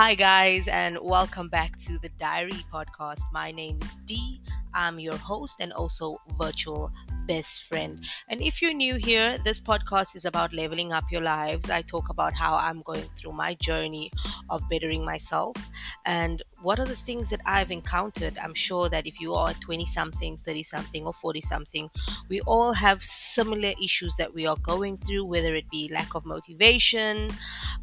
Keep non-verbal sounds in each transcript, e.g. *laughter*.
Hi, guys, and welcome back to the Diary Podcast. My name is Dee. I'm your host and also virtual best friend. And if you're new here, this podcast is about leveling up your lives. I talk about how I'm going through my journey of bettering myself and what are the things that I've encountered. I'm sure that if you are 20 something, 30 something, or 40 something, we all have similar issues that we are going through, whether it be lack of motivation,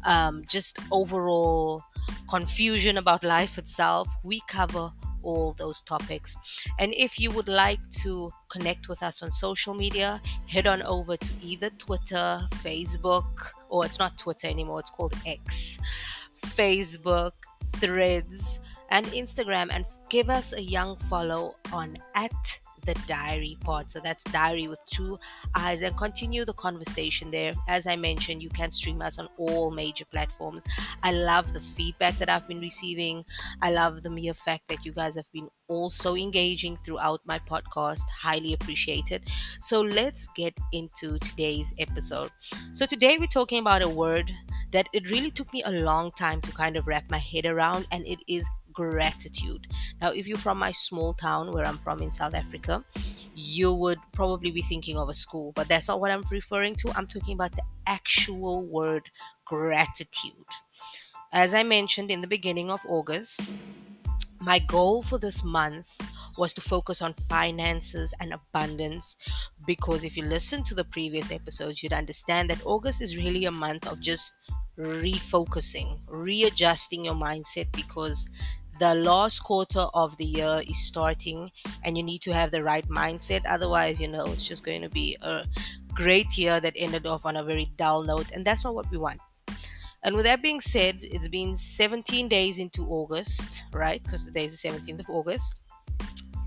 um, just overall confusion about life itself. We cover all those topics. And if you would like to connect with us on social media, head on over to either Twitter, Facebook, or it's not Twitter anymore, it's called X, Facebook, Threads, and Instagram, and give us a young follow on at the diary pod. So that's diary with two eyes and continue the conversation there. As I mentioned, you can stream us on all major platforms. I love the feedback that I've been receiving. I love the mere fact that you guys have been also engaging throughout my podcast. Highly appreciated. So let's get into today's episode. So today we're talking about a word that it really took me a long time to kind of wrap my head around, and it is gratitude. Now, if you're from my small town where I'm from in South Africa, you would probably be thinking of a school, but that's not what I'm referring to. I'm talking about the actual word gratitude. As I mentioned in the beginning of August, my goal for this month was to focus on finances and abundance because if you listen to the previous episodes, you'd understand that August is really a month of just refocusing, readjusting your mindset because the last quarter of the year is starting and you need to have the right mindset. Otherwise you know it's just going to be a great year that ended off on a very dull note and that's not what we want. And with that being said it's been 17 days into august right? Because today is the 17th of august.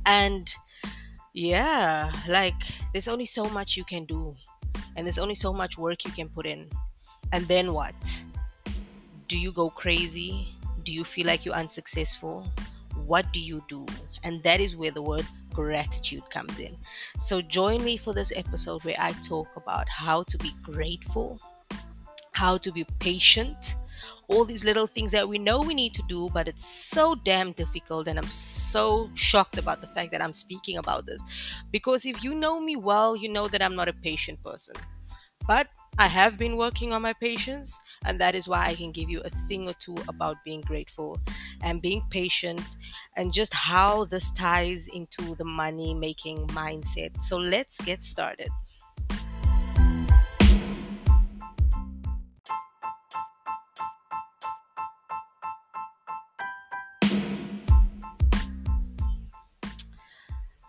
And yeah like there's only so much you can do and there's only so much work you can put in. And then what? Do you go crazy do you feel like you're unsuccessful? What do you do? And that is where the word gratitude comes in. So join me for this episode where I talk about how to be grateful, how to be patient, all these little things that we know we need to do, but it's so damn difficult. And I'm so shocked about the fact that I'm speaking about this. Because if you know me well, you know that I'm not a patient person. But I have been working on my patience, and that is why I can give you a thing or two about being grateful and being patient and just how this ties into the money making mindset. So let's get started.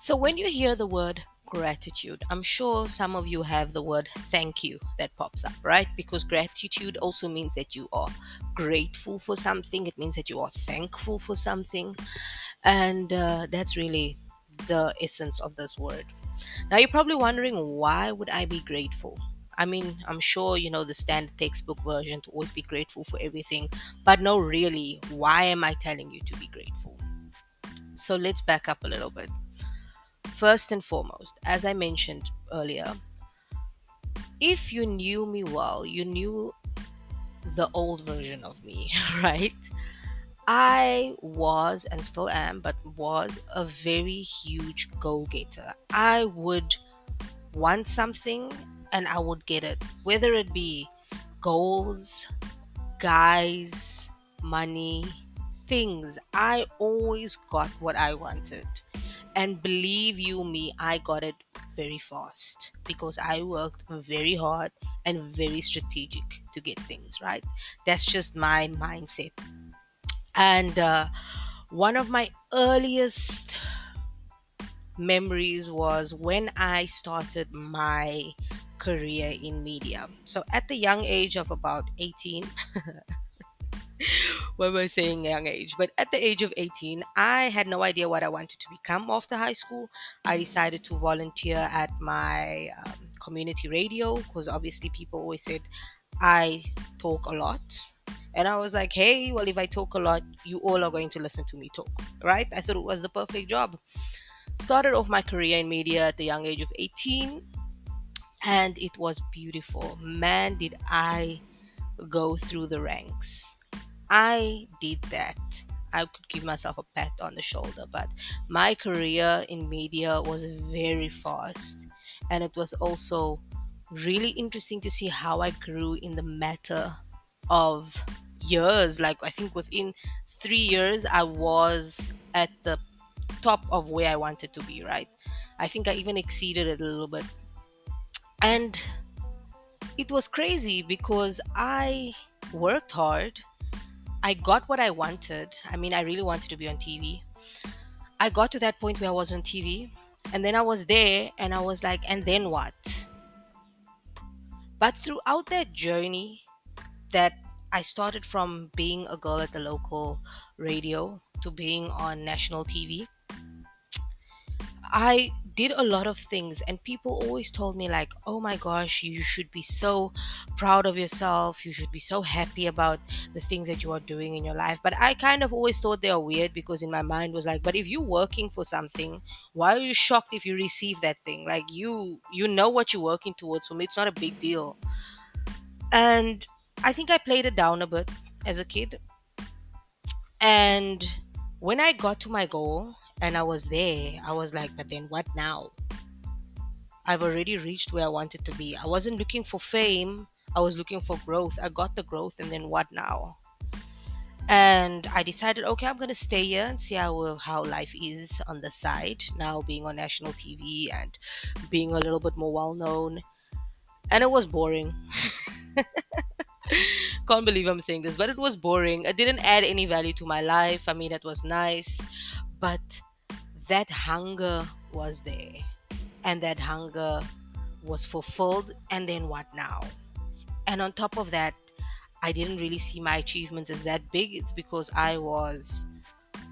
So, when you hear the word gratitude. I'm sure some of you have the word thank you that pops up, right? Because gratitude also means that you are grateful for something, it means that you are thankful for something. And uh, that's really the essence of this word. Now, you're probably wondering why would I be grateful? I mean, I'm sure you know the standard textbook version to always be grateful for everything, but no, really, why am I telling you to be grateful? So let's back up a little bit. First and foremost, as I mentioned earlier, if you knew me well, you knew the old version of me, *laughs* right? I was and still am, but was a very huge goal getter. I would want something and I would get it, whether it be goals, guys, money, things. I always got what I wanted. And believe you me, I got it very fast because I worked very hard and very strategic to get things right. That's just my mindset. And uh, one of my earliest memories was when I started my career in media. So at the young age of about 18, *laughs* *laughs* when we're saying young age. But at the age of 18, I had no idea what I wanted to become after high school. I decided to volunteer at my um, community radio because obviously people always said I talk a lot. And I was like, hey, well, if I talk a lot, you all are going to listen to me talk, right? I thought it was the perfect job. Started off my career in media at the young age of 18, and it was beautiful. Man, did I go through the ranks I did that. I could give myself a pat on the shoulder, but my career in media was very fast. And it was also really interesting to see how I grew in the matter of years. Like, I think within three years, I was at the top of where I wanted to be, right? I think I even exceeded it a little bit. And it was crazy because I worked hard. I got what I wanted. I mean, I really wanted to be on TV. I got to that point where I was on TV, and then I was there, and I was like, and then what? But throughout that journey, that I started from being a girl at the local radio to being on national TV, I did a lot of things and people always told me like oh my gosh you should be so proud of yourself. You should be so happy about the things that you are doing in your life. But i kind of always thought they are weird because in my mind was like but if you're working for something why are you shocked if you receive that thing? Like you you know what you're working towards. For me it's not a big deal. And i think i played it down a bit as a kid. And when i got to my goal and I was there, I was like, but then what now? I've already reached where I wanted to be. I wasn't looking for fame, I was looking for growth. I got the growth, and then what now? And I decided, okay, I'm gonna stay here and see how how life is on the side now, being on national TV and being a little bit more well known. And it was boring. *laughs* Can't believe I'm saying this, but it was boring. It didn't add any value to my life. I mean, it was nice, but that hunger was there and that hunger was fulfilled and then what now? And on top of that i didn't really see my achievements as that big. It's because i was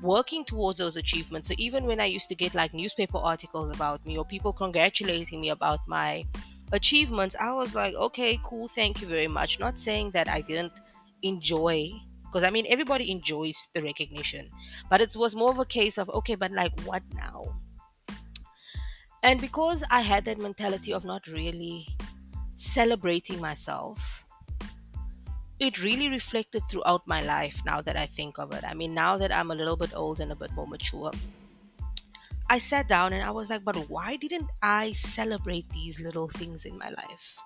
working towards those achievements. So even when i used to get like newspaper articles about me or people congratulating me about my achievements i was like okay cool thank you very much. Not saying that i didn't enjoy because i mean everybody enjoys the recognition but it was more of a case of okay but like what now? And because i had that mentality of not really celebrating myself it really reflected throughout my life now that i think of it. I mean now that i'm a little bit old and a bit more mature i sat down and i was like but why didn't i celebrate these little things in my life?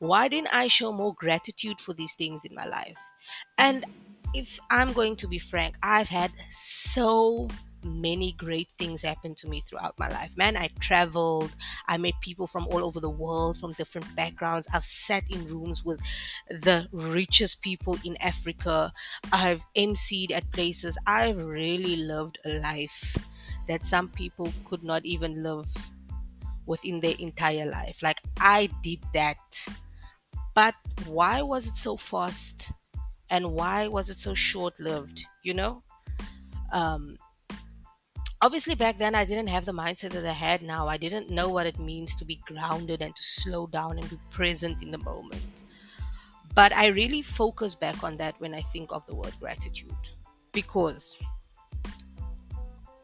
Why didn't I show more gratitude for these things in my life? And if I'm going to be frank, I've had so many great things happen to me throughout my life. Man, I traveled, I met people from all over the world, from different backgrounds. I've sat in rooms with the richest people in Africa. I've emceed at places. I've really lived a life that some people could not even live within their entire life. Like, I did that. But why was it so fast? And why was it so short lived you know um, obviously back then i didn't have the mindset that i had now i didn't know what it means to be grounded and to slow down and be present in the moment but i really focus back on that when i think of the word gratitude because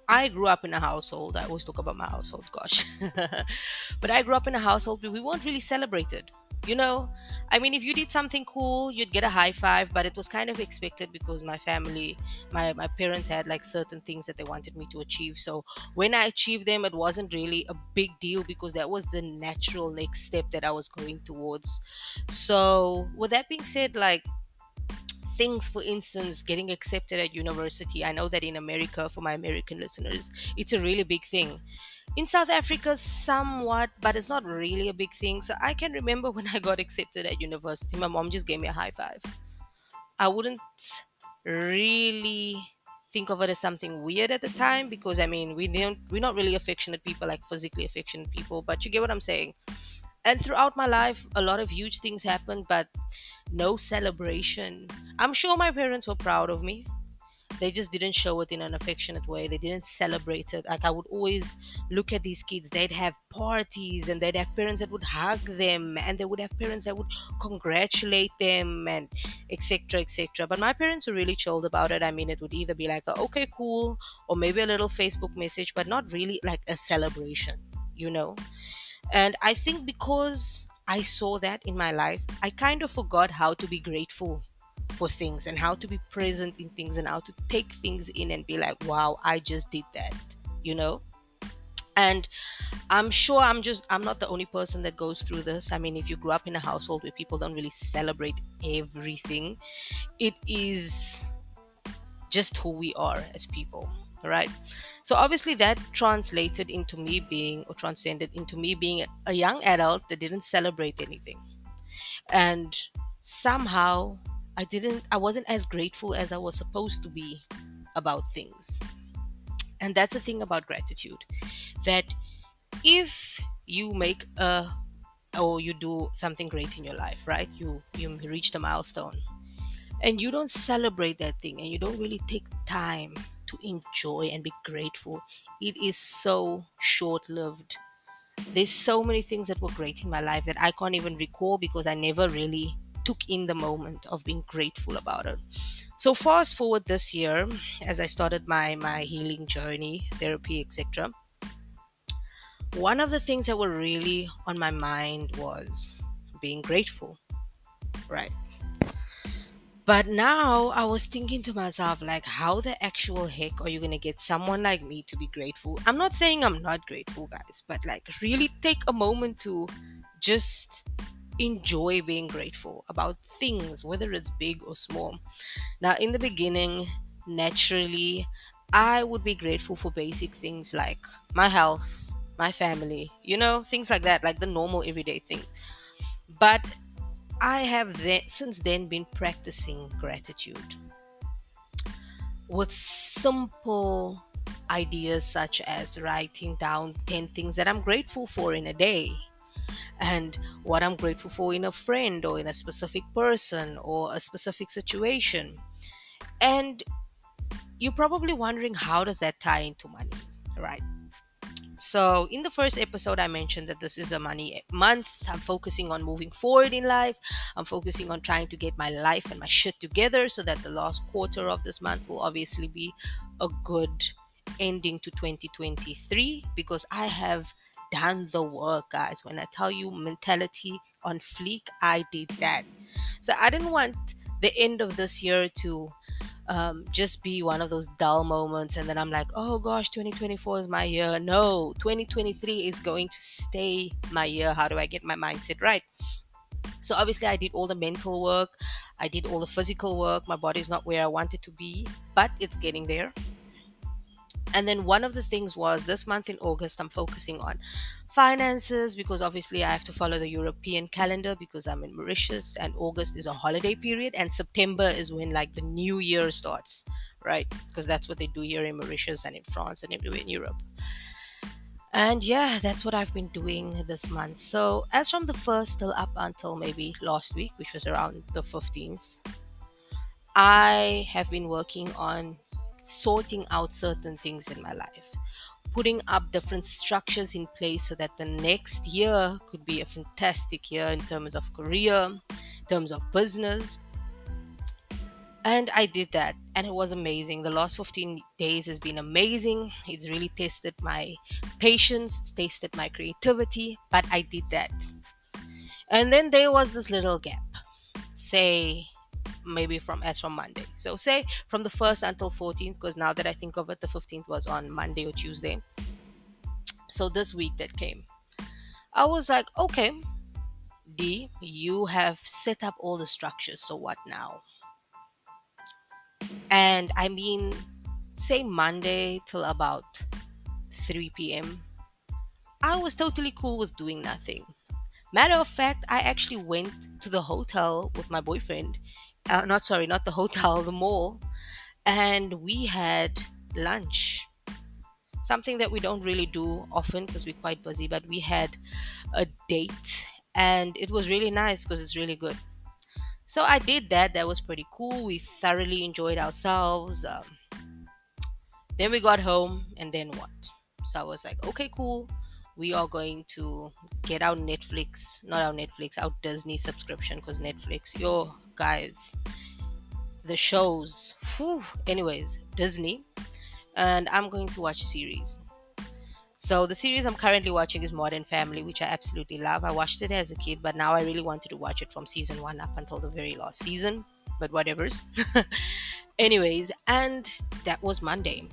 I grew up in a household. I always talk about my household, gosh. *laughs* but I grew up in a household where we weren't really celebrated you know i mean if you did something cool you'd get a high five but it was kind of expected because my family my, my parents had like certain things that they wanted me to achieve. So when i achieved them it wasn't really a big deal because that was the natural next step that i was going towards. So with that being said like things for instance getting accepted at university. I know that in america for my american listeners it's a really big thing in South Africa, somewhat, but it's not really a big thing. So I can remember *laughs* when I got accepted at university, my mom just gave me a high five. I wouldn't really think of it as something weird at the time because I mean we don't we're not really affectionate people like physically affectionate people, but you get what I'm saying. And throughout my life, a lot of huge things happened, but no celebration. I'm sure my parents were proud of me they just didn't show it in an affectionate way. They didn't celebrate it. Like i would always look at these kids. They'd have parties and they'd have parents that would hug them and they would have parents that would congratulate them and etc etc but my parents were really chilled about it. I mean it would either be like a, okay cool or maybe a little facebook message but not really like a celebration you know? And i think because i saw that in my life i kind of forgot how to be grateful for things and how to be present in things and how to take things in and be like, wow, I just did that, you know? And I'm sure I'm just, I'm not the only person that goes through this. I mean, if you grew up in a household where people don't really celebrate everything, it is just who we are as people, right? So obviously that translated into me being or transcended into me being a young adult that didn't celebrate anything. And somehow I didn't I wasn't as grateful as I was supposed to be about things. And that's the thing about gratitude that if you make a or you do something great in your life, right? You you reach the milestone and you don't celebrate that thing and you don't really take time to enjoy and be grateful, it is so short lived. There's so many things that were great in my life that I can't even recall because I never really took in the moment of being grateful about it. So fast forward this year, as I started my my healing journey, therapy, etc. One of the things that were really on my mind was being grateful, right? But now I was thinking to myself, like, how the actual heck are you gonna get someone like me to be grateful? I'm not saying I'm not grateful, guys, but like, really take a moment to just enjoy being grateful about things, whether it's big or small. Now, in the beginning, naturally, I would be grateful for basic things like my health, my family, you know, things like that, like the normal everyday thing. But I have then, since then been practicing gratitude with simple ideas such as writing down 10 things that I'm grateful for in a day and what I'm grateful for in a friend or in a specific person or a specific situation. And you're probably wondering how does that tie into money, right? So, in the first episode, I mentioned that this is a money month. I'm focusing on moving forward in life. I'm focusing on trying to get my life and my shit together so that the last quarter of this month will obviously be a good ending to 2023 because I have done the work, guys. When I tell you mentality on fleek, I did that. So, I didn't want the end of this year to um, just be one of those dull moments and then i'm like oh gosh 2024 is my year. No 2023 is going to stay my year. How do i get my mindset right? So obviously i did all the mental work. I did all the physical work. My body's not where i want it to be but it's getting there and then one of the things was this month in august i'm focusing on finances because obviously I have to follow the European calendar because I'm in Mauritius and August is a holiday period and September is when like the new year starts, right? Because that's what they do here in Mauritius and in France and everywhere in Europe. And yeah, that's what I've been doing this month. So, as from the 1st till up until maybe last week, which was around the 15th, I have been working on sorting out certain things in my life putting up different structures in place so that the next year could be a fantastic year in terms of career, in terms of business. And I did that, and it was amazing. The last 15 days has been amazing. It's really tested my patience, it's tested my creativity, but I did that. And then there was this little gap, say maybe from as from Monday. So say from the 1st until 14th, because now that I think of it, the 15th was on Monday or Tuesday. So this week that came, I was like, okay, Dee, you have set up all the structures. So what now? And I mean, say Monday till about 3 p.m. I was totally cool with doing nothing. Matter of fact, I actually went to the hotel with my boyfriend uh, not sorry, not the hotel, the mall, and we had lunch. Something that we don't really do often because we're quite busy, but we had a date and it was really nice because it's really good. So I did that. That was pretty cool. We thoroughly enjoyed ourselves. Um, then we got home, and then what? So I was like, okay, cool. We are going to get our Netflix, not our Netflix, our Disney subscription because Netflix, yo, guys the shows Whew. anyways disney and i'm going to watch series so the series i'm currently watching is modern family which i absolutely love i watched it as a kid but now i really wanted to watch it from season one up until the very last season but whatever's. *laughs* Anyways, and that was Monday.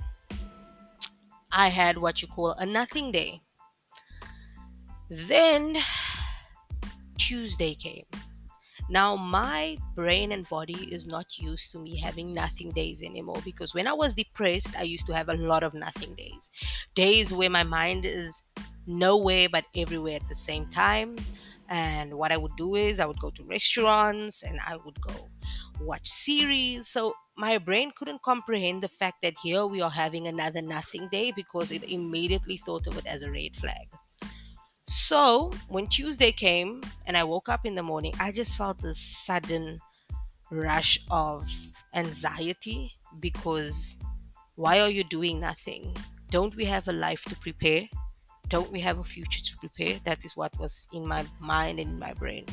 I had what you call a nothing day. Then Tuesday came. Now, my brain and body is not used to me having nothing days anymore because when I was depressed, I used to have a lot of nothing days. Days where my mind is nowhere but everywhere at the same time. And what I would do is I would go to restaurants and I would go watch series. So my brain couldn't comprehend the fact that here we are having another nothing day because it immediately thought of it as a red flag. So when Tuesday came and I woke up in the morning, I just felt this sudden rush of anxiety because why are you doing nothing? Don't we have a life to prepare? Don't we have a future to prepare? That is what was in my mind and in my brain.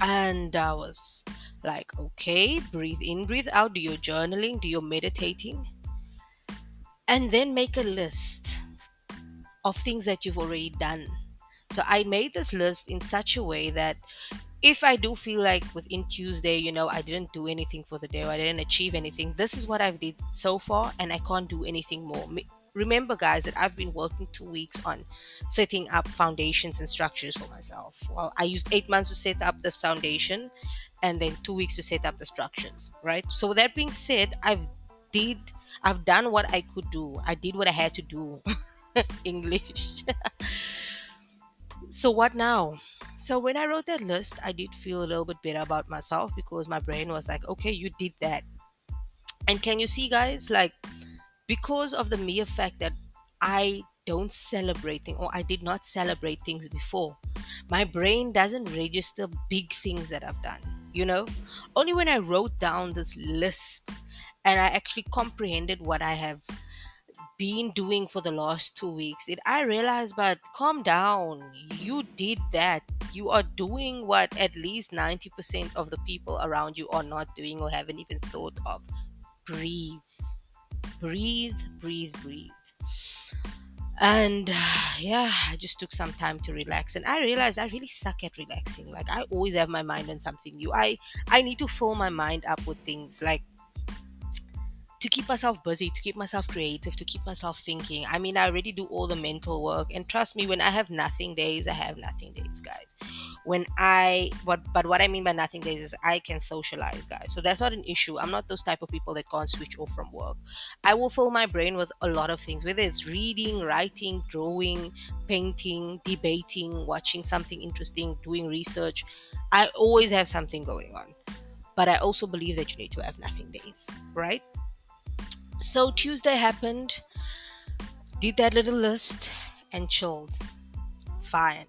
And I was like, okay, breathe in, breathe out, do your journaling, do your meditating, and then make a list of things that you've already done. So I made this list in such a way that if I do feel like within Tuesday, you know, I didn't do anything for the day or I didn't achieve anything, this is what I've did so far and I can't do anything more. Remember guys that I've been working 2 weeks on setting up foundations and structures for myself. Well, I used 8 months to set up the foundation and then 2 weeks to set up the structures, right? So with that being said, I've did I've done what I could do. I did what I had to do. *laughs* *laughs* English. *laughs* so, what now? So, when I wrote that list, I did feel a little bit better about myself because my brain was like, okay, you did that. And can you see, guys, like, because of the mere fact that I don't celebrate things or I did not celebrate things before, my brain doesn't register big things that I've done. You know, only when I wrote down this list and I actually comprehended what I have been doing for the last two weeks did i realize but calm down you did that. You are doing what at least 90% of the people around you are not doing or haven't even thought of. Breathe. Breathe breathe breathe. And *sighs* yeah i just took some time to relax and i realized i really suck at relaxing. Like i always have my mind on something new. I i need to fill my mind up with things like to keep myself busy, to keep myself creative, to keep myself thinking. I mean, I already do all the mental work, and trust me, when I have nothing days, I have nothing days, guys. When I, but but what I mean by nothing days is I can socialize, guys. So that's not an issue. I'm not those type of people that can't switch off from work. I will fill my brain with a lot of things, whether it's reading, writing, drawing, painting, debating, watching something interesting, doing research. I always have something going on. But I also believe that you need to have nothing days, right? So Tuesday happened, did that little list, and chilled. Fine.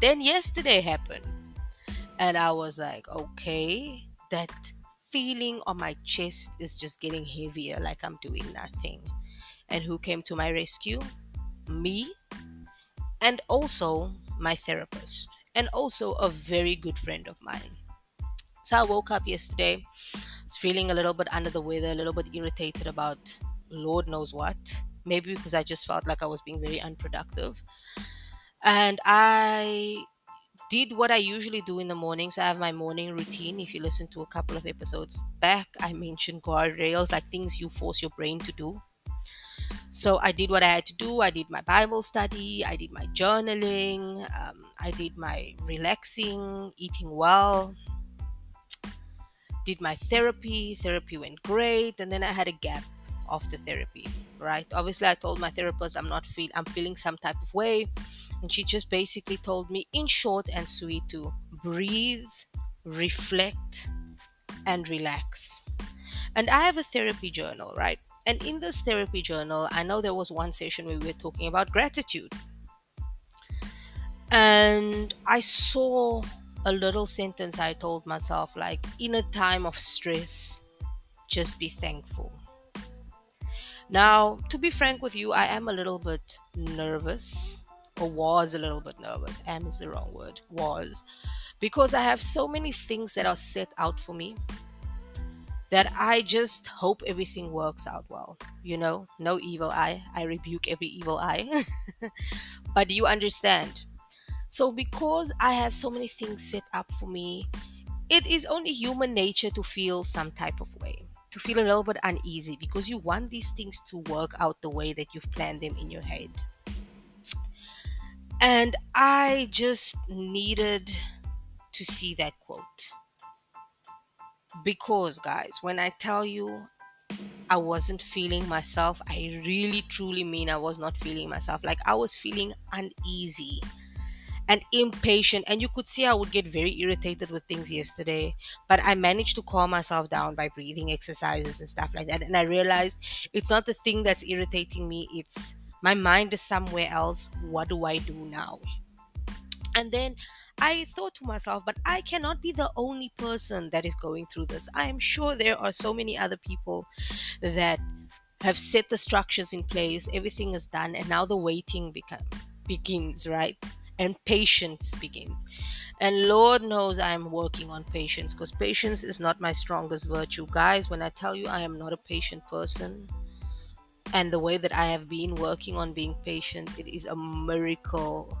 Then yesterday happened, and I was like, okay, that feeling on my chest is just getting heavier, like I'm doing nothing. And who came to my rescue? Me, and also my therapist, and also a very good friend of mine. So I woke up yesterday was feeling a little bit under the weather, a little bit irritated about Lord knows what. Maybe because I just felt like I was being very unproductive. And I did what I usually do in the mornings. I have my morning routine. If you listen to a couple of episodes back, I mentioned guardrails, like things you force your brain to do. So I did what I had to do. I did my Bible study, I did my journaling, um, I did my relaxing, eating well, did my therapy. Therapy went great, and then I had a gap of the therapy. Right? Obviously, I told my therapist I'm not feel I'm feeling some type of way, and she just basically told me, in short and sweet, to breathe, reflect, and relax. And I have a therapy journal, right? And in this therapy journal, I know there was one session where we were talking about gratitude. And I saw a little sentence I told myself like, in a time of stress, just be thankful. Now, to be frank with you, I am a little bit nervous, or was a little bit nervous. Am is the wrong word, was, because I have so many things that are set out for me that I just hope everything works out well. You know, no evil eye. I rebuke every evil eye. *laughs* but you understand? So, because I have so many things set up for me, it is only human nature to feel some type of way, to feel a little bit uneasy because you want these things to work out the way that you've planned them in your head. And I just needed to see that quote. Because, guys, when I tell you I wasn't feeling myself, I really truly mean I was not feeling myself. Like I was feeling uneasy and impatient and you could see i would get very irritated with things yesterday but i managed to calm myself down by breathing exercises and stuff like that and i realized it's not the thing that's irritating me it's my mind is somewhere else what do i do now and then I thought to myself, but I cannot be the only person that is going through this. I am sure there are so many other people that have set the structures in place, everything is done, and now the waiting become, begins, right? And patience begins. And Lord knows I am working on patience because patience is not my strongest virtue. Guys, when I tell you I am not a patient person, and the way that I have been working on being patient, it is a miracle.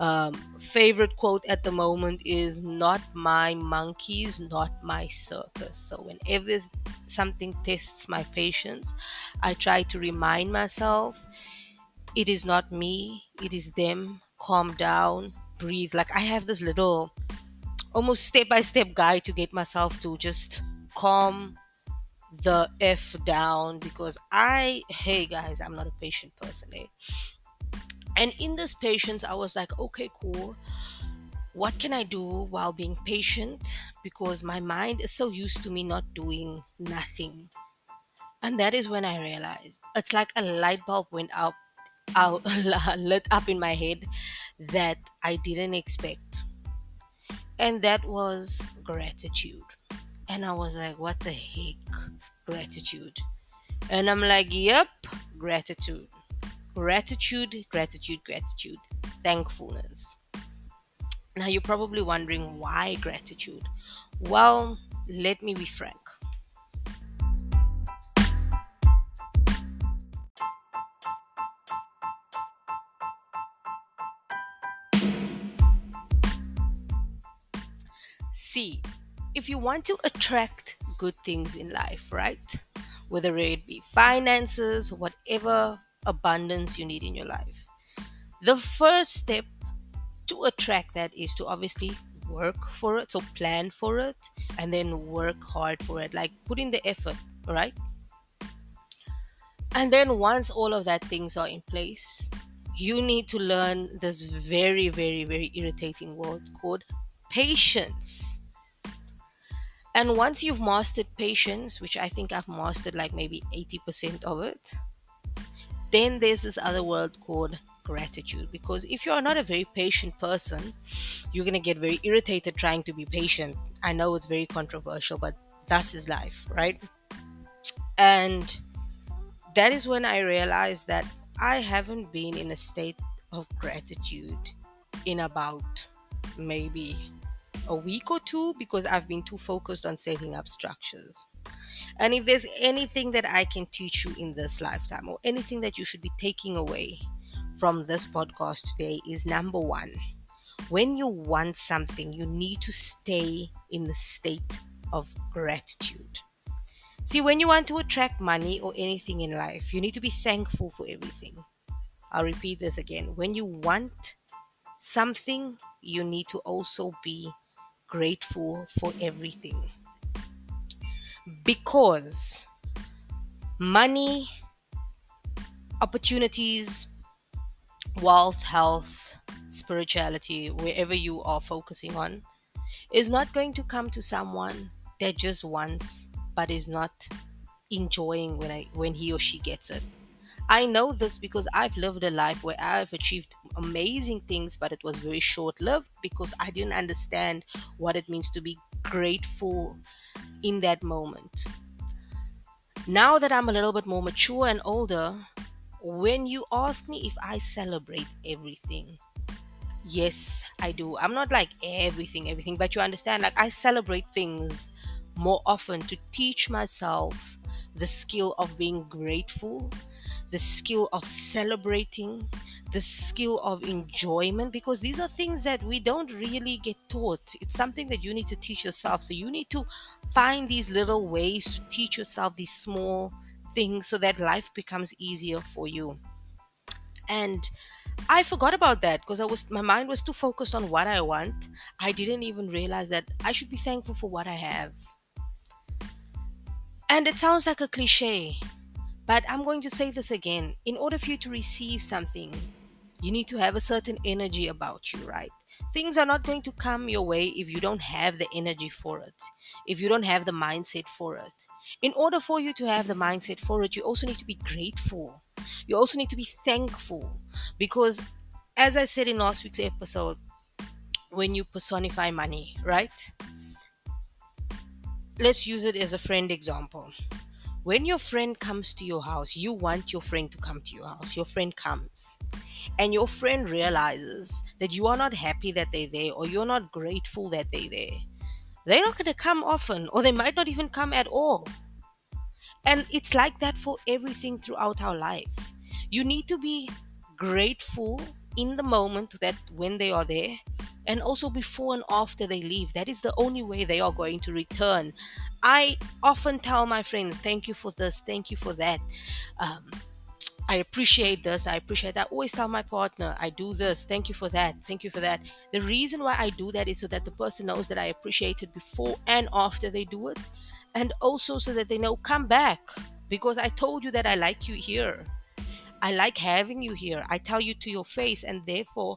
Um, favorite quote at the moment is not my monkeys, not my circus. So, whenever something tests my patience, I try to remind myself it is not me, it is them calm down, breathe. Like I have this little almost step by step guide to get myself to just calm the F down because I, hey guys, I'm not a patient person. Eh? And in this patience, I was like, okay, cool. What can I do while being patient? Because my mind is so used to me not doing nothing. And that is when I realized it's like a light bulb went up out *laughs* lit up in my head that I didn't expect. And that was gratitude. And I was like, what the heck? Gratitude. And I'm like, yep, gratitude. Gratitude, gratitude, gratitude. Thankfulness. Now you're probably wondering why gratitude? Well, let me be frank. See if you want to attract good things in life, right? Whether it be finances, whatever abundance you need in your life. The first step to attract that is to obviously work for it, so plan for it, and then work hard for it, like put in the effort, right? And then once all of that things are in place, you need to learn this very, very, very irritating word called patience. And once you've mastered patience, which I think I've mastered like maybe 80% of it, then there's this other word called gratitude. Because if you're not a very patient person, you're going to get very irritated trying to be patient. I know it's very controversial, but that's is life, right? And that is when I realized that I haven't been in a state of gratitude in about maybe a week or two because I've been too focused on setting up structures. And if there's anything that I can teach you in this lifetime or anything that you should be taking away from this podcast today is number one, when you want something, you need to stay in the state of gratitude. See, when you want to attract money or anything in life, you need to be thankful for everything. I'll repeat this again. When you want something, you need to also be grateful for everything. Because money, opportunities, wealth, health, spirituality, wherever you are focusing on, is not going to come to someone that just wants but is not enjoying when I, when he or she gets it. I know this because I've lived a life where I've achieved amazing things, but it was very short lived because I didn't understand what it means to be grateful in that moment. Now that I'm a little bit more mature and older, when you ask me if I celebrate everything, yes, I do. I'm not like everything, everything, but you understand, like I celebrate things more often to teach myself the skill of being grateful the skill of celebrating, the skill of enjoyment, because these are things that we don't really get taught. It's something that you need to teach yourself. So you need to find these little ways to teach yourself these small things so that life becomes easier for you. And I forgot about that because I was my mind was too focused on what I want. I didn't even realize that I should be thankful for what I have. And it sounds like a cliche, but I'm going to say this again. In order for you to receive something, you need to have a certain energy about you, right? Things are not going to come your way if you don't have the energy for it, if you don't have the mindset for it. In order for you to have the mindset for it, you also need to be grateful. You also need to be thankful because, as I said in last week's episode, when you personify money, right? Let's use it as a friend example when your friend comes to your house, you want your friend to come to your house. Your friend comes, and your friend realizes that you are not happy that they're there or you're not grateful that they're there. They're not going to come often, or they might not even come at all. And it's like that for everything throughout our life. You need to be grateful in the moment that when they are there and also before and after they leave. That is the only way they are going to return. I often tell my friends, thank you for this, thank you for that. Um, I appreciate this, I appreciate that. I always tell my partner, I do this, thank you for that, thank you for that. The reason why I do that is so that the person knows that I appreciate it before and after they do it, and also so that they know, come back because I told you that I like you here. I like having you here. I tell you to your face, and therefore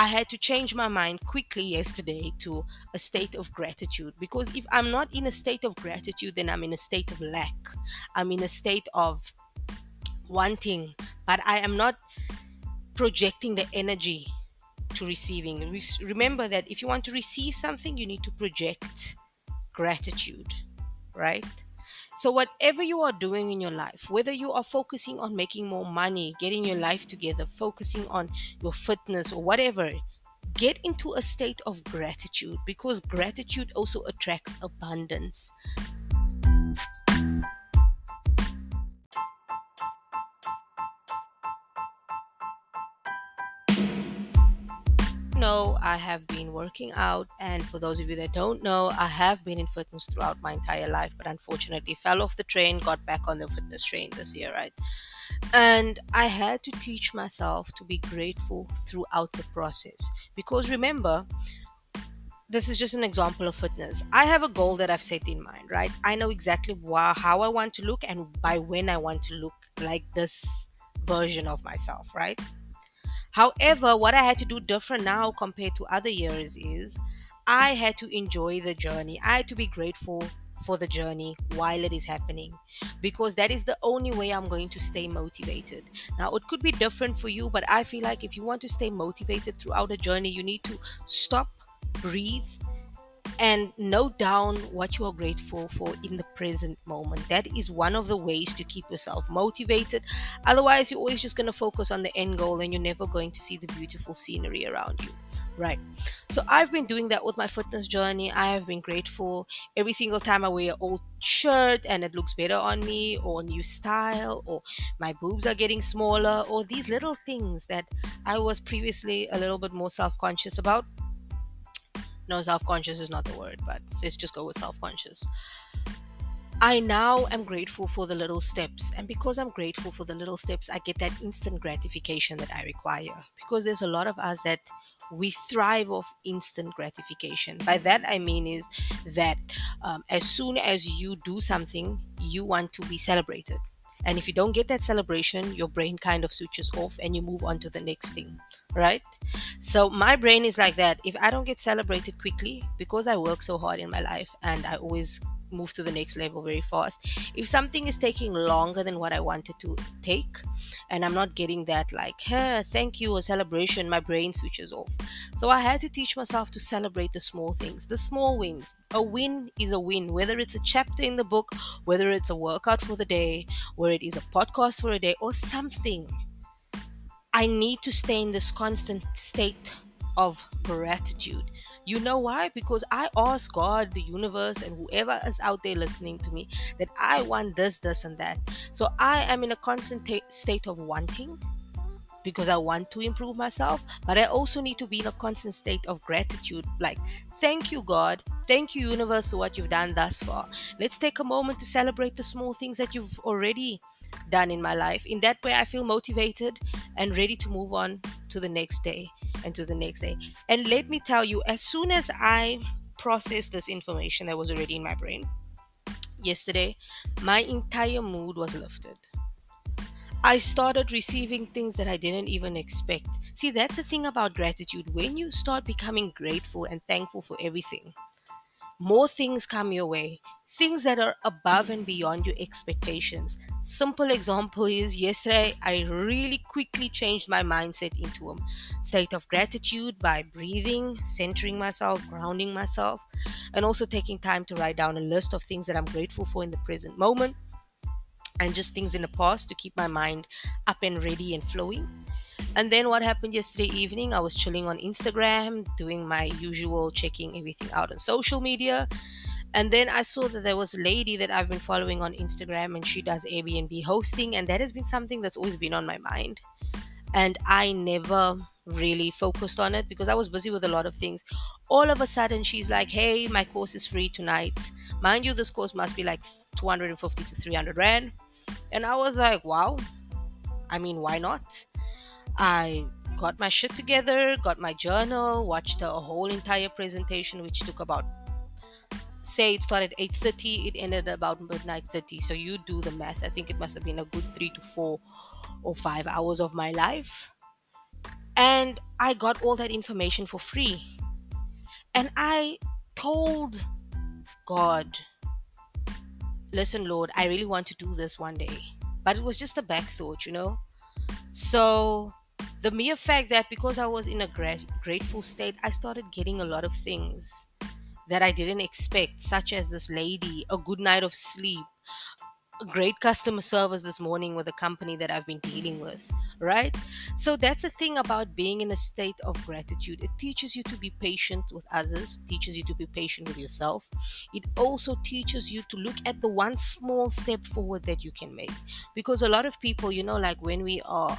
I had to change my mind quickly yesterday to a state of gratitude because if I'm not in a state of gratitude, then I'm in a state of lack. I'm in a state of wanting, but I am not projecting the energy to receiving. Remember that if you want to receive something, you need to project gratitude, right? So, whatever you are doing in your life, whether you are focusing on making more money, getting your life together, focusing on your fitness, or whatever, get into a state of gratitude because gratitude also attracts abundance. I have been working out, and for those of you that don't know, I have been in fitness throughout my entire life, but unfortunately fell off the train, got back on the fitness train this year, right? And I had to teach myself to be grateful throughout the process because remember, this is just an example of fitness. I have a goal that I've set in mind, right? I know exactly how I want to look and by when I want to look like this version of myself, right? However, what I had to do different now compared to other years is I had to enjoy the journey. I had to be grateful for the journey while it is happening because that is the only way I'm going to stay motivated. Now, it could be different for you, but I feel like if you want to stay motivated throughout a journey, you need to stop, breathe, and note down what you are grateful for in the present moment. That is one of the ways to keep yourself motivated. Otherwise, you're always just going to focus on the end goal and you're never going to see the beautiful scenery around you. Right. So I've been doing that with my fitness journey. I have been grateful every single time I wear an old shirt and it looks better on me, or new style, or my boobs are getting smaller, or these little things that I was previously a little bit more self conscious about no self-conscious is not the word but let's just go with self-conscious I now am grateful for the little steps, and because I'm grateful for the little steps, I get that instant gratification that I require. Because there's a lot of us that we thrive off instant gratification. By that, I mean is that um, as soon as you do something, you want to be celebrated. And if you don't get that celebration, your brain kind of switches off and you move on to the next thing, right? So my brain is like that. If I don't get celebrated quickly, because I work so hard in my life and I always move to the next level very fast, if something is taking longer than what I wanted to take, and I'm not getting that like, hey, thank you, a celebration, my brain switches off. So I had to teach myself to celebrate the small things, the small wins. A win is a win, whether it's a chapter in the book, whether it's a workout for the day, whether it is a podcast for a day, or something. I need to stay in this constant state of gratitude You know why? Because I ask God, the universe, and whoever is out there listening to me that I want this, this, and that. So I am in a constant t- state of wanting because I want to improve myself, but I also need to be in a constant state of gratitude. Like, thank you, God. Thank you, universe, for what you've done thus far. Let's take a moment to celebrate the small things that you've already done in my life. In that way, I feel motivated and ready to move on to the next day and to the next day. And let me tell you, as soon as I processed this information that was already in my brain yesterday, my entire mood was lifted. I started receiving things that I didn't even expect. See, that's the thing about gratitude. When you start becoming grateful and thankful for everything, more things come your way things that are above and beyond your expectations. Simple example is yesterday I really quickly changed my mindset into a state of gratitude by breathing, centering myself, grounding myself, and also taking time to write down a list of things that I'm grateful for in the present moment and just things in the past to keep my mind up and ready and flowing. And then what happened yesterday evening? I was chilling on Instagram, doing my usual checking everything out on social media and then I saw that there was a lady that I've been following on Instagram and she does Airbnb hosting, and that has been something that's always been on my mind. And I never really focused on it because I was busy with a lot of things. All of a sudden, she's like, Hey, my course is free tonight. Mind you, this course must be like 250 to 300 Rand. And I was like, Wow, I mean, why not? I got my shit together, got my journal, watched a whole entire presentation, which took about say it started 8.30 it ended about midnight 30 so you do the math. I think it must have been a good three to four or five hours of my life. And i got all that information for free. And i told god listen lord i really want to do this one day. But it was just a back thought you know? So the mere fact that because i was in a gra- grateful state i started getting a lot of things that I didn't expect, such as this lady, a good night of sleep, great customer service this morning with a company that I've been dealing with, right? So that's the thing about being in a state of gratitude. It teaches you to be patient with others, teaches you to be patient with yourself. It also teaches you to look at the one small step forward that you can make. Because a lot of people, you know, like when we are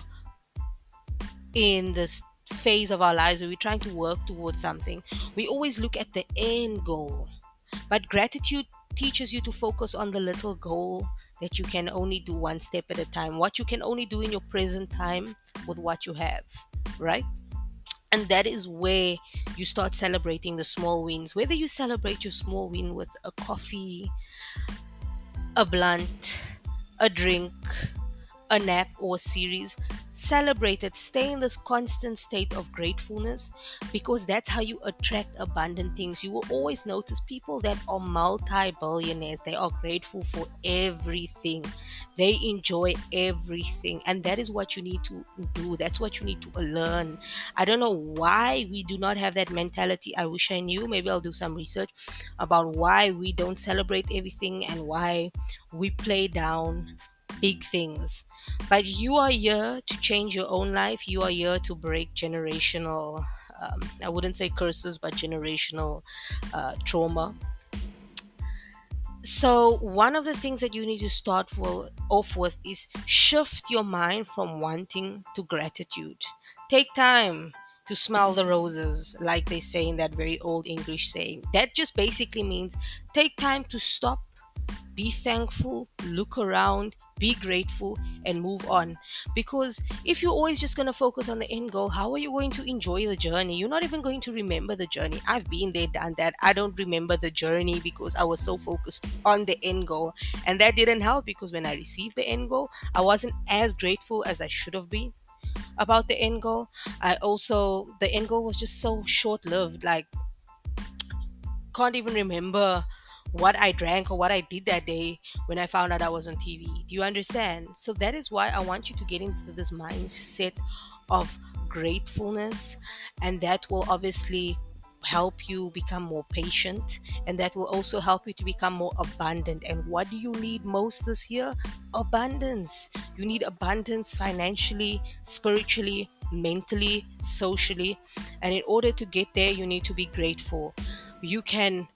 in this phase of our lives where we're trying to work towards something, we always look at the end goal. But gratitude teaches you to focus on the little goal that you can only do one step at a time, what you can only do in your present time with what you have, right? And that is where you start celebrating the small wins. Whether you celebrate your small win with a coffee, a blunt, a drink, a nap, or a series, celebrate it stay in this constant state of gratefulness because that's how you attract abundant things. You will always notice people that are multi-billionaires. They are grateful for everything. They enjoy everything. And that is what you need to do. That's what you need to learn. I don't know why we do not have that mentality. I wish i knew. Maybe i'll do some research about why we don't celebrate everything and why we play down big things. But you are here to change your own life. You are here to break generational, um, I wouldn't say curses, but generational uh, trauma. So, one of the things that you need to start off with is shift your mind from wanting to gratitude. Take time to smell the roses, like they say in that very old English saying. That just basically means take time to stop, be thankful, look around, be grateful and move on. Because if you're always just going to focus on the end goal how are you going to enjoy the journey? You're not even going to remember the journey. I've been there done that. I don't remember the journey because i was so focused on the end goal. And that didn't help because when i received the end goal i wasn't as grateful as i should have been about the end goal. I also the end goal was just so short lived like can't even remember what I drank or what I did that day when I found out I was on TV. Do you understand? So that is why I want you to get into this mindset of gratefulness, and that will obviously help you become more patient and that will also help you to become more abundant and what do you need most this year abundance you need abundance financially spiritually mentally, socially. And in order to get there, you need to be grateful. You can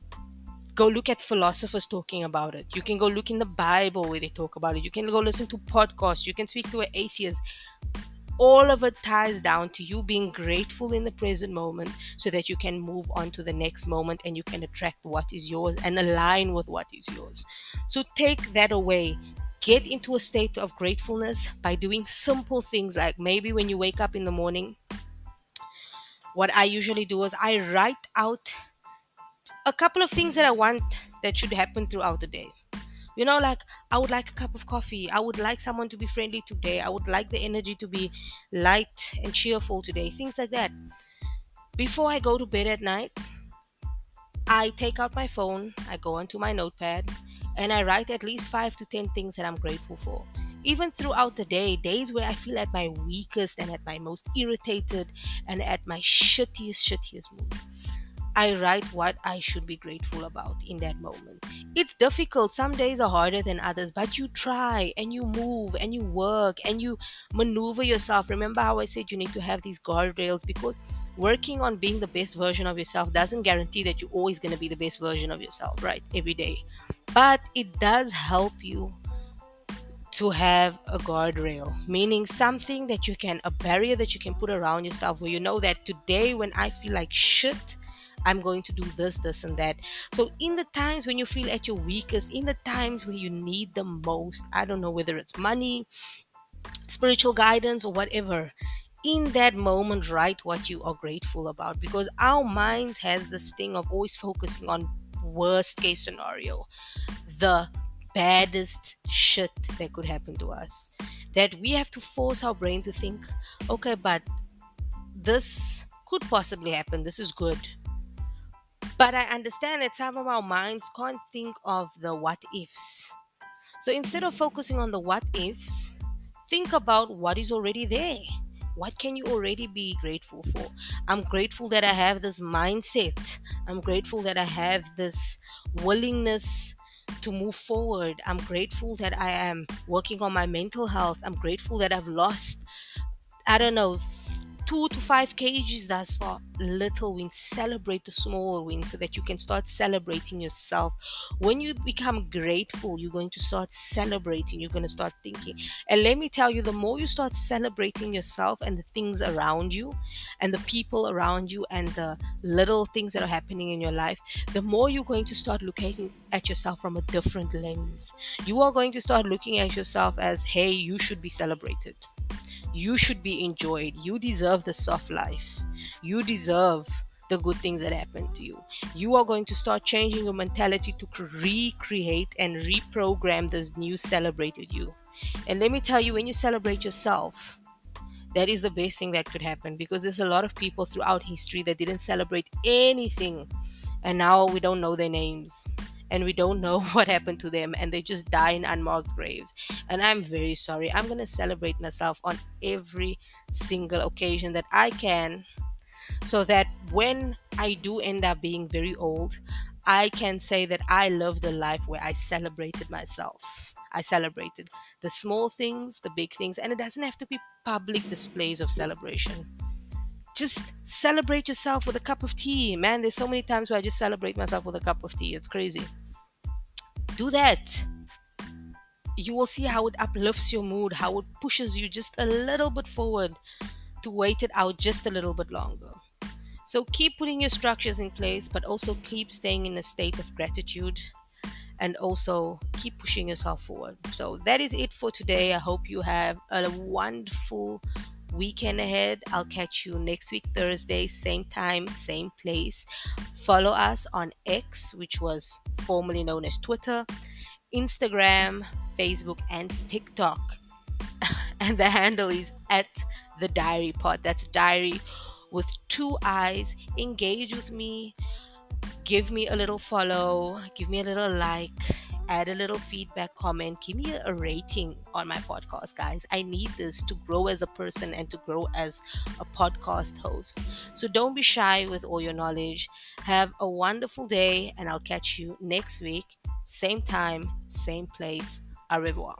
go look at philosophers talking about it. You can go look in the Bible where they talk about it. You can go listen to podcasts. You can speak to an atheist. All of it ties down to you being grateful in the present moment so that you can move on to the next moment and you can attract what is yours and align with what is yours. So take that away. Get into a state of gratefulness by doing simple things like maybe when you wake up in the morning, what I usually do is I write out a couple of things that I want that should happen throughout the day. You know, like I would like a cup of coffee. I would like someone to be friendly today. I would like the energy to be light and cheerful today. Things like that. Before I go to bed at night, I take out my phone, I go onto my notepad, and I write at least five to ten things that I'm grateful for. Even throughout the day, days where I feel at my weakest and at my most irritated and at my shittiest, shittiest mood. I write what I should be grateful about in that moment. It's difficult. Some days are harder than others, but you try and you move and you work and you maneuver yourself. Remember how I said you need to have these guardrails because working on being the best version of yourself doesn't guarantee that you're always going to be the best version of yourself, right? Every day. But it does help you to have a guardrail, meaning something that you can, a barrier that you can put around yourself where you know that today when I feel like shit, I'm going to do this, this, and that. So, in the times when you feel at your weakest, in the times where you need the most, I don't know whether it's money, spiritual guidance, or whatever, in that moment, write what you are grateful about because our minds has this thing of always focusing on worst case scenario, the baddest shit that could happen to us. That we have to force our brain to think, okay, but this could possibly happen. This is good. But I understand that some of our minds can't think of the what ifs. So instead of mm. focusing on the what ifs, think about what is already there. What can you already be grateful for? I'm grateful that I have this mindset. I'm grateful that I have this willingness to move forward. I'm grateful that I am working on my mental health. I'm grateful that I've lost, I don't know, two to five kgs thus far. Little wins. Celebrate the small wins so that you can start celebrating yourself. When you become grateful, you're going to start celebrating. You're going to start thinking. And let me tell you, the more you start celebrating yourself and the things around you, and the people around you, and the little things that are happening in your life, the more you're going to start looking at yourself from a different lens. You are going to start looking at yourself as, hey, you should be celebrated you should be enjoyed. You deserve the soft life. You deserve the good things that happen to you. You are going to start changing your mentality to recreate and reprogram this new celebrated you. And let me tell you, when you celebrate yourself, that is the best thing that could happen because there's a lot of people throughout history that didn't celebrate anything and now we don't know their names and we don't know *laughs* what happened to them and they just die in unmarked graves. And i'm very sorry. I'm going to celebrate myself on every single occasion that i can so that when i do end up being very old i can say that i lived a life where i celebrated myself. I celebrated the small things, the big things, and it doesn't have to be public displays of celebration just celebrate yourself with a cup of tea. Man, there's so many times where I just celebrate myself with a cup of tea. It's crazy. Do that. You will see how it uplifts your mood, how it pushes you just a little bit forward to wait it out just a little bit longer. So keep putting your structures in place, but also keep staying in a state of gratitude and also keep pushing yourself forward. So that is it for today. I hope you have a wonderful weekend ahead. I'll catch you next week, Thursday, same time, same place. Follow us on X, which was formerly known as Twitter, Instagram, Facebook, and TikTok. *laughs* and the handle is at the Diary Pod. That's diary with two eyes. Engage with me. Give me a little follow. Give me a little like add a little feedback, comment, give me a rating on my podcast, guys. I need this to grow as a person and to grow as a podcast host. So don't be shy with all your knowledge. Have a wonderful day, and I'll catch you next week, same time, same place. Au revoir.